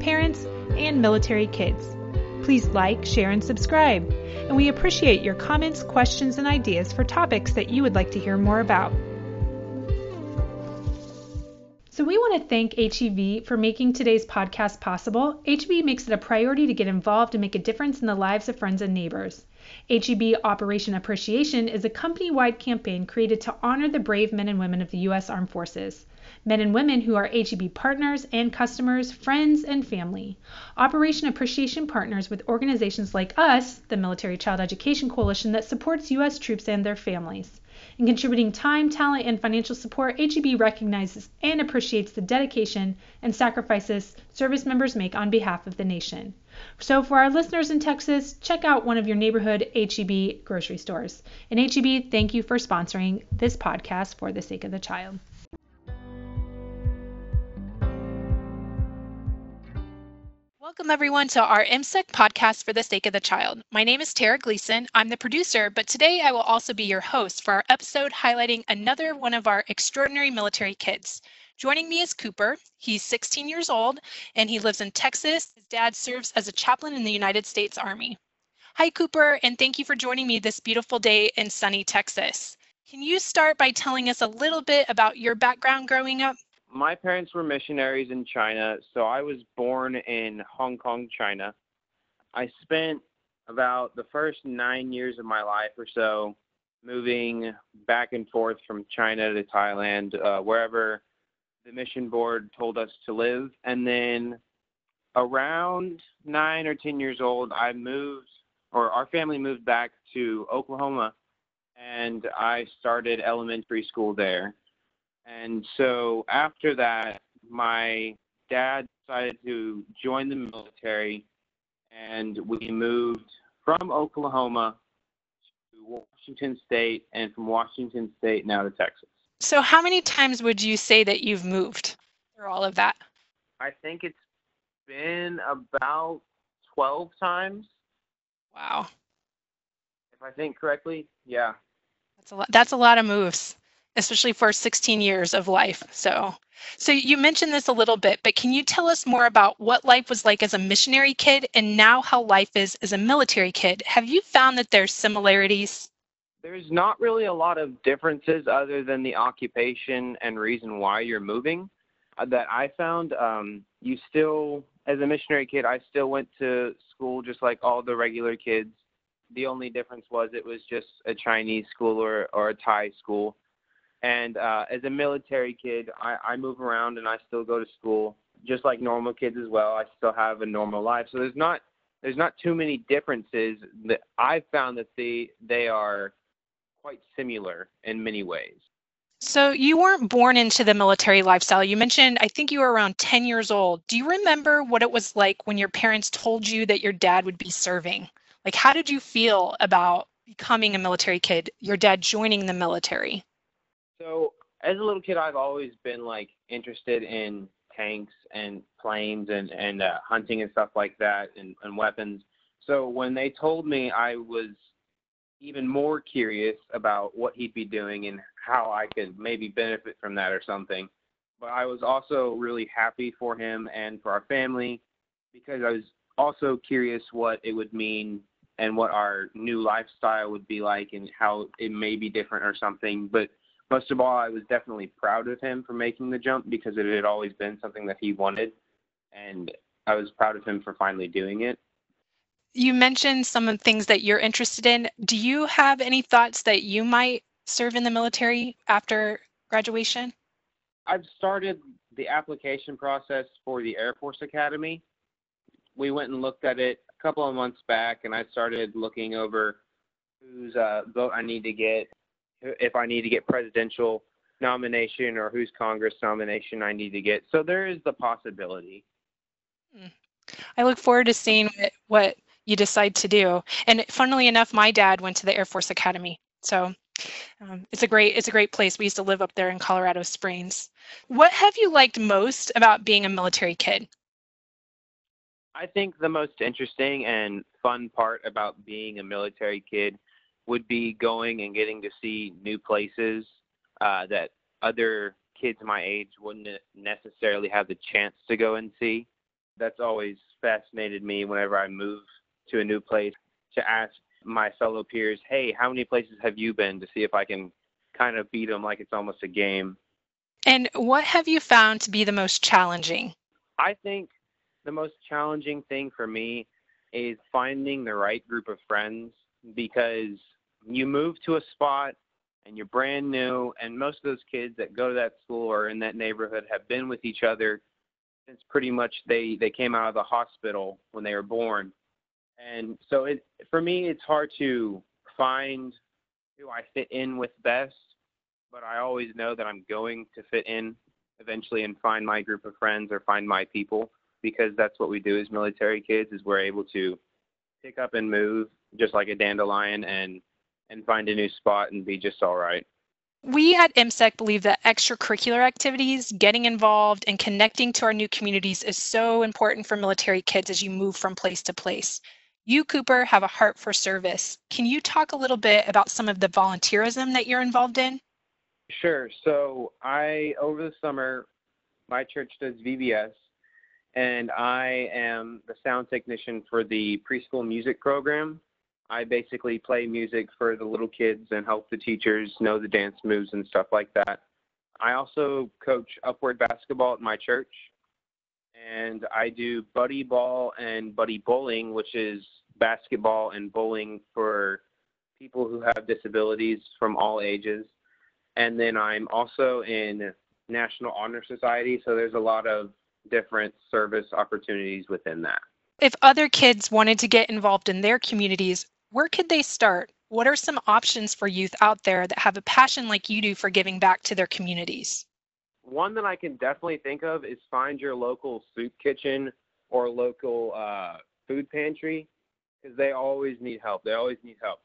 parents, and military kids. Please like, share, and subscribe. And we appreciate your comments, questions, and ideas for topics that you would like to hear more about. So, we want to thank HEB for making today's podcast possible. HEB makes it a priority to get involved and make a difference in the lives of friends and neighbors. HEB Operation Appreciation is a company wide campaign created to honor the brave men and women of the U.S. Armed Forces men and women who are HEB partners and customers, friends, and family. Operation Appreciation partners with organizations like us, the Military Child Education Coalition, that supports U.S. troops and their families. In contributing time, talent, and financial support, HEB recognizes and appreciates the dedication and sacrifices service members make on behalf of the nation. So, for our listeners in Texas, check out one of your neighborhood HEB grocery stores. And HEB, thank you for sponsoring this podcast for the sake of the child. Welcome, everyone, to our MCEC podcast for the sake of the child. My name is Tara Gleason. I'm the producer, but today I will also be your host for our episode highlighting another one of our extraordinary military kids. Joining me is Cooper. He's 16 years old and he lives in Texas. His dad serves as a chaplain in the United States Army. Hi, Cooper, and thank you for joining me this beautiful day in sunny Texas. Can you start by telling us a little bit about your background growing up? My parents were missionaries in China, so I was born in Hong Kong, China. I spent about the first nine years of my life or so moving back and forth from China to Thailand, uh, wherever the mission board told us to live. And then around nine or 10 years old, I moved, or our family moved back to Oklahoma, and I started elementary school there. And so after that, my dad decided to join the military, and we moved from Oklahoma to Washington State, and from Washington State now to Texas. So, how many times would you say that you've moved through all of that? I think it's been about 12 times. Wow. If I think correctly, yeah. That's a lot. That's a lot of moves especially for 16 years of life. So, so you mentioned this a little bit, but can you tell us more about what life was like as a missionary kid and now how life is as a military kid? Have you found that there's similarities? There's not really a lot of differences other than the occupation and reason why you're moving uh, that I found. Um, you still, as a missionary kid, I still went to school just like all the regular kids. The only difference was it was just a Chinese school or, or a Thai school. And uh, as a military kid, I, I move around and I still go to school, just like normal kids as well. I still have a normal life, so there's not there's not too many differences. That I've found that they they are quite similar in many ways. So you weren't born into the military lifestyle. You mentioned I think you were around 10 years old. Do you remember what it was like when your parents told you that your dad would be serving? Like how did you feel about becoming a military kid, your dad joining the military? So as a little kid, I've always been like interested in tanks and planes and and uh, hunting and stuff like that and, and weapons. So when they told me, I was even more curious about what he'd be doing and how I could maybe benefit from that or something. But I was also really happy for him and for our family because I was also curious what it would mean and what our new lifestyle would be like and how it may be different or something. But most of all, I was definitely proud of him for making the jump because it had always been something that he wanted, and I was proud of him for finally doing it. You mentioned some of the things that you're interested in. Do you have any thoughts that you might serve in the military after graduation? I've started the application process for the Air Force Academy. We went and looked at it a couple of months back, and I started looking over whose uh, vote I need to get if I need to get presidential nomination or whose Congress nomination I need to get. So there is the possibility. Hmm. I look forward to seeing what, what you decide to do. And funnily enough, my dad went to the Air Force Academy. So um, it's a great it's a great place. We used to live up there in Colorado Springs. What have you liked most about being a military kid? I think the most interesting and fun part about being a military kid would be going and getting to see new places uh, that other kids my age wouldn't necessarily have the chance to go and see. That's always fascinated me whenever I move to a new place to ask my fellow peers, hey, how many places have you been to see if I can kind of beat them like it's almost a game. And what have you found to be the most challenging? I think the most challenging thing for me is finding the right group of friends because you move to a spot and you're brand new and most of those kids that go to that school or in that neighborhood have been with each other since pretty much they they came out of the hospital when they were born. And so it for me it's hard to find who I fit in with best but I always know that I'm going to fit in eventually and find my group of friends or find my people because that's what we do as military kids is we're able to pick up and move just like a dandelion and and find a new spot and be just all right. We at MCEC believe that extracurricular activities, getting involved, and connecting to our new communities is so important for military kids as you move from place to place. You, Cooper, have a heart for service. Can you talk a little bit about some of the volunteerism that you're involved in? Sure. So, I, over the summer, my church does VBS, and I am the sound technician for the preschool music program. I basically play music for the little kids and help the teachers know the dance moves and stuff like that. I also coach upward basketball at my church, and I do buddy ball and buddy bowling, which is basketball and bowling for people who have disabilities from all ages. And then I'm also in National Honor Society, so there's a lot of different service opportunities within that. If other kids wanted to get involved in their communities, where could they start? What are some options for youth out there that have a passion like you do for giving back to their communities? One that I can definitely think of is find your local soup kitchen or local uh, food pantry because they always need help. They always need help.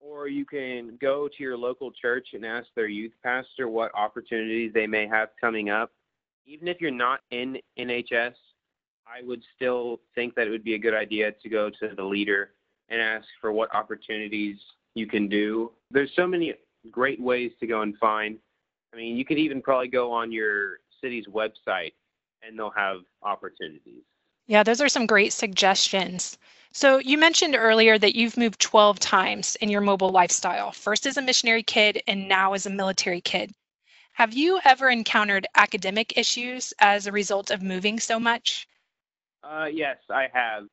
Or you can go to your local church and ask their youth pastor what opportunities they may have coming up. Even if you're not in NHS, I would still think that it would be a good idea to go to the leader and ask for what opportunities you can do. There's so many great ways to go and find. I mean, you could even probably go on your city's website and they'll have opportunities. Yeah, those are some great suggestions. So, you mentioned earlier that you've moved 12 times in your mobile lifestyle, first as a missionary kid and now as a military kid. Have you ever encountered academic issues as a result of moving so much? Uh, yes, I have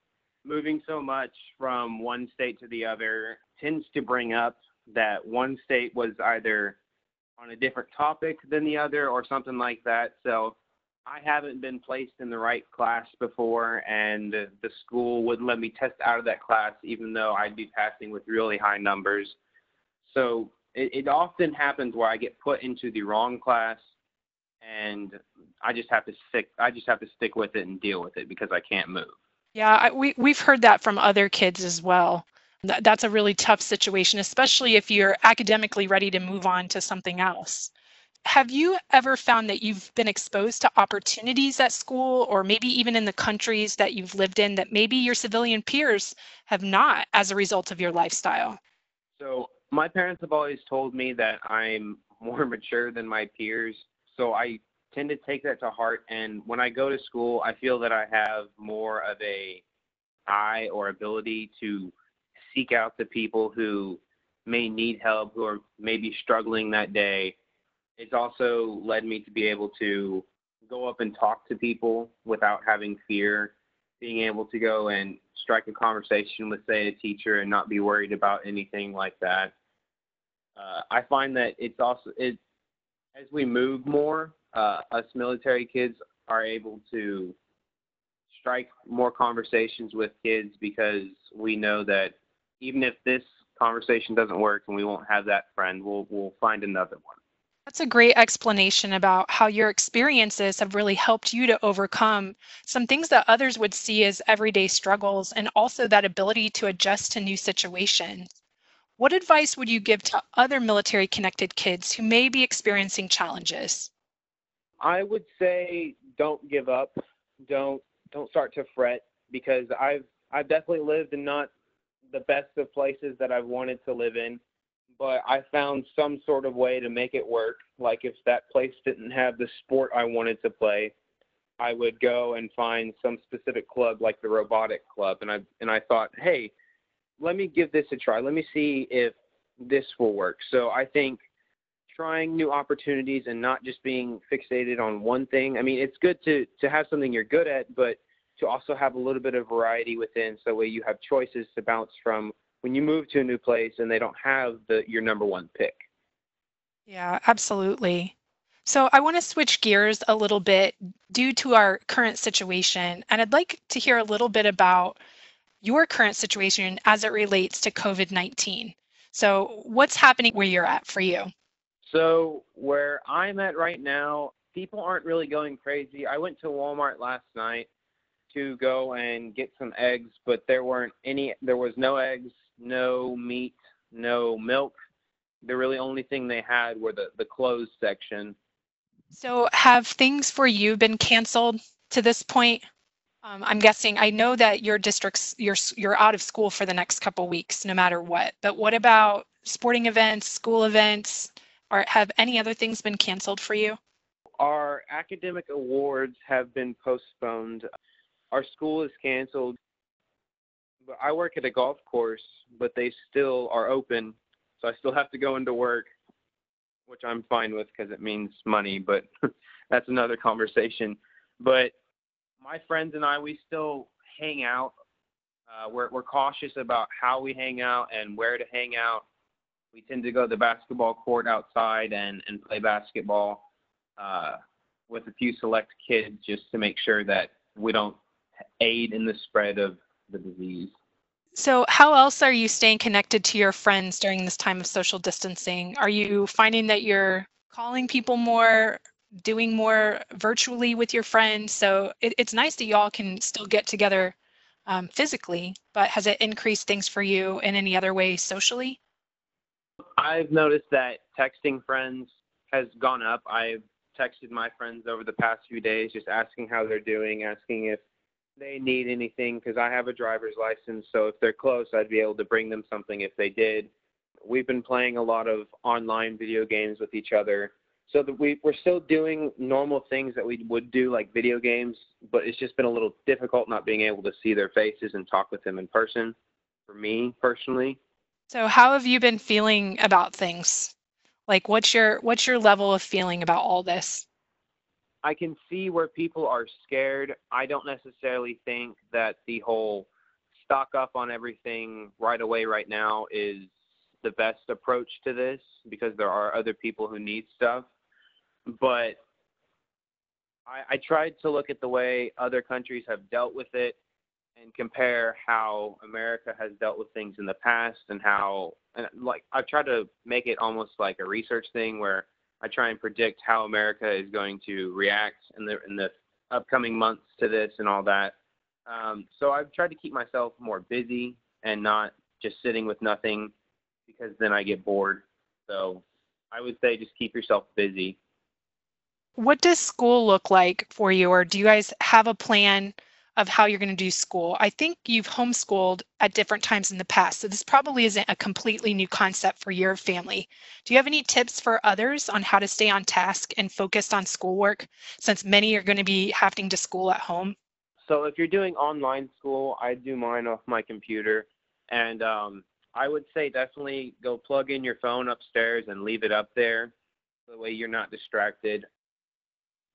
moving so much from one state to the other tends to bring up that one state was either on a different topic than the other or something like that. So I haven't been placed in the right class before, and the school wouldn't let me test out of that class, even though I'd be passing with really high numbers. So it, it often happens where I get put into the wrong class, and I just have to stick. I just have to stick with it and deal with it because I can't move. Yeah, I, we we've heard that from other kids as well. That, that's a really tough situation, especially if you're academically ready to move on to something else. Have you ever found that you've been exposed to opportunities at school or maybe even in the countries that you've lived in that maybe your civilian peers have not as a result of your lifestyle? So, my parents have always told me that I'm more mature than my peers. So, I tend to take that to heart. And when I go to school, I feel that I have more of a eye or ability to seek out the people who may need help, who are maybe struggling that day. It's also led me to be able to go up and talk to people without having fear, being able to go and strike a conversation with, say, a teacher and not be worried about anything like that. Uh, I find that it's also it as we move more, uh, us military kids are able to strike more conversations with kids because we know that even if this conversation doesn't work and we won't have that friend, we'll we'll find another one. That's a great explanation about how your experiences have really helped you to overcome some things that others would see as everyday struggles and also that ability to adjust to new situations. What advice would you give to other military connected kids who may be experiencing challenges? I would say don't give up. Don't don't start to fret because I've I've definitely lived in not the best of places that I've wanted to live in but I found some sort of way to make it work. Like if that place didn't have the sport I wanted to play, I would go and find some specific club like the robotic club and I and I thought, "Hey, let me give this a try. Let me see if this will work." So I think trying new opportunities and not just being fixated on one thing. I mean, it's good to to have something you're good at, but to also have a little bit of variety within so way you have choices to bounce from when you move to a new place and they don't have the your number one pick. Yeah, absolutely. So I want to switch gears a little bit due to our current situation, and I'd like to hear a little bit about your current situation as it relates to COVID 19. So, what's happening where you're at for you? So, where I'm at right now, people aren't really going crazy. I went to Walmart last night to go and get some eggs, but there weren't any, there was no eggs no meat, no milk. The really only thing they had were the, the clothes section. So, have things for you been canceled to this point? Um, I'm guessing. I know that your district's you're you're out of school for the next couple weeks, no matter what. But what about sporting events, school events, or have any other things been canceled for you? Our academic awards have been postponed. Our school is canceled. But I work at a golf course, but they still are open, so I still have to go into work, which I'm fine with because it means money. But that's another conversation. But my friends and I, we still hang out. Uh, we're we're cautious about how we hang out and where to hang out. We tend to go to the basketball court outside and and play basketball uh, with a few select kids just to make sure that we don't aid in the spread of the disease. So, how else are you staying connected to your friends during this time of social distancing? Are you finding that you're calling people more, doing more virtually with your friends? So, it, it's nice that you all can still get together um, physically, but has it increased things for you in any other way socially? I've noticed that texting friends has gone up. I've texted my friends over the past few days just asking how they're doing, asking if they need anything because I have a driver's license. So if they're close, I'd be able to bring them something if they did. We've been playing a lot of online video games with each other. So that we, we're still doing normal things that we would do, like video games, but it's just been a little difficult not being able to see their faces and talk with them in person for me personally. So how have you been feeling about things? Like what's your what's your level of feeling about all this? I can see where people are scared. I don't necessarily think that the whole stock up on everything right away right now is the best approach to this because there are other people who need stuff. But I, I tried to look at the way other countries have dealt with it and compare how America has dealt with things in the past and how and like I've tried to make it almost like a research thing where I try and predict how America is going to react in the in the upcoming months to this and all that. Um, so I've tried to keep myself more busy and not just sitting with nothing because then I get bored. So I would say just keep yourself busy. What does school look like for you, or do you guys have a plan of how you're going to do school. I think you've homeschooled at different times in the past, so this probably isn't a completely new concept for your family. Do you have any tips for others on how to stay on task and focused on schoolwork since many are going to be having to school at home? So if you're doing online school, I do mine off my computer, and um, I would say definitely go plug in your phone upstairs and leave it up there, the way you're not distracted.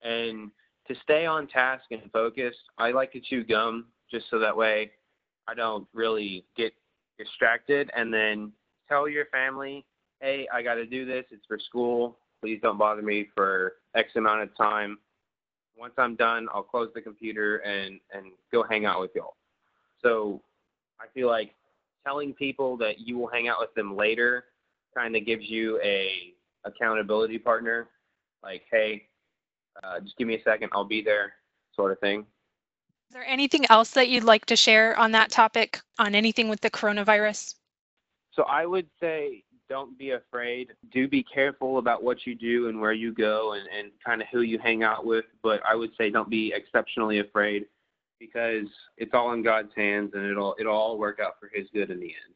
And to stay on task and focused, I like to chew gum just so that way I don't really get distracted. And then tell your family, hey, I got to do this. It's for school. Please don't bother me for X amount of time. Once I'm done, I'll close the computer and, and go hang out with y'all. So I feel like telling people that you will hang out with them later kind of gives you a accountability partner. Like, hey, uh, just give me a second, I'll be there, sort of thing. Is there anything else that you'd like to share on that topic, on anything with the coronavirus? So I would say don't be afraid. Do be careful about what you do and where you go and, and kind of who you hang out with. But I would say don't be exceptionally afraid because it's all in God's hands and it'll it'll all work out for his good in the end.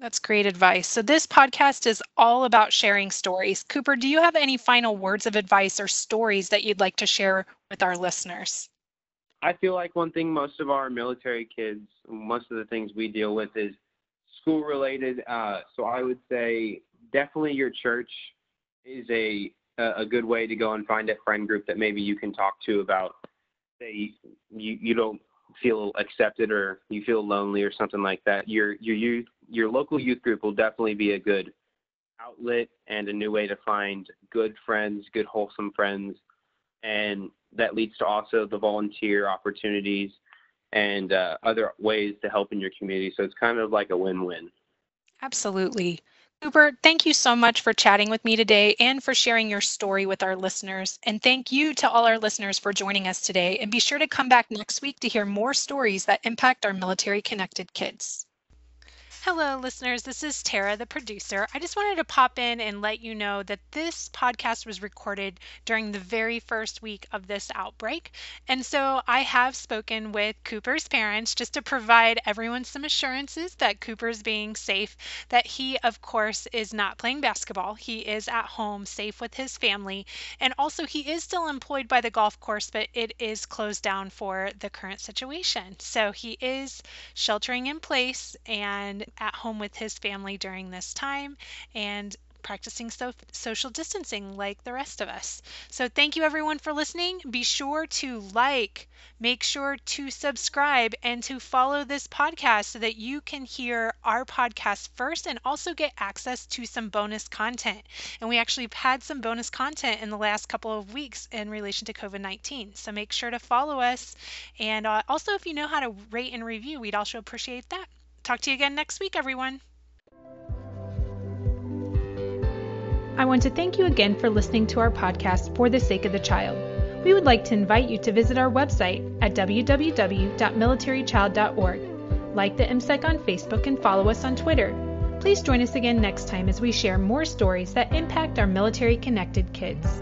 That's great advice. So this podcast is all about sharing stories. Cooper, do you have any final words of advice or stories that you'd like to share with our listeners? I feel like one thing most of our military kids, most of the things we deal with is school related. Uh, so I would say definitely your church is a a good way to go and find a friend group that maybe you can talk to about say you you don't feel accepted or you feel lonely or something like that. Your your youth your local youth group will definitely be a good outlet and a new way to find good friends, good wholesome friends, and that leads to also the volunteer opportunities and uh, other ways to help in your community. So it's kind of like a win win. Absolutely. Cooper, thank you so much for chatting with me today and for sharing your story with our listeners. And thank you to all our listeners for joining us today. And be sure to come back next week to hear more stories that impact our military connected kids. Hello, listeners. This is Tara, the producer. I just wanted to pop in and let you know that this podcast was recorded during the very first week of this outbreak. And so I have spoken with Cooper's parents just to provide everyone some assurances that Cooper's being safe, that he, of course, is not playing basketball. He is at home, safe with his family. And also, he is still employed by the golf course, but it is closed down for the current situation. So he is sheltering in place and at home with his family during this time and practicing so- social distancing like the rest of us. So, thank you everyone for listening. Be sure to like, make sure to subscribe, and to follow this podcast so that you can hear our podcast first and also get access to some bonus content. And we actually had some bonus content in the last couple of weeks in relation to COVID 19. So, make sure to follow us. And uh, also, if you know how to rate and review, we'd also appreciate that. Talk to you again next week, everyone. I want to thank you again for listening to our podcast, For the Sake of the Child. We would like to invite you to visit our website at www.militarychild.org. Like the MCEC on Facebook and follow us on Twitter. Please join us again next time as we share more stories that impact our military connected kids.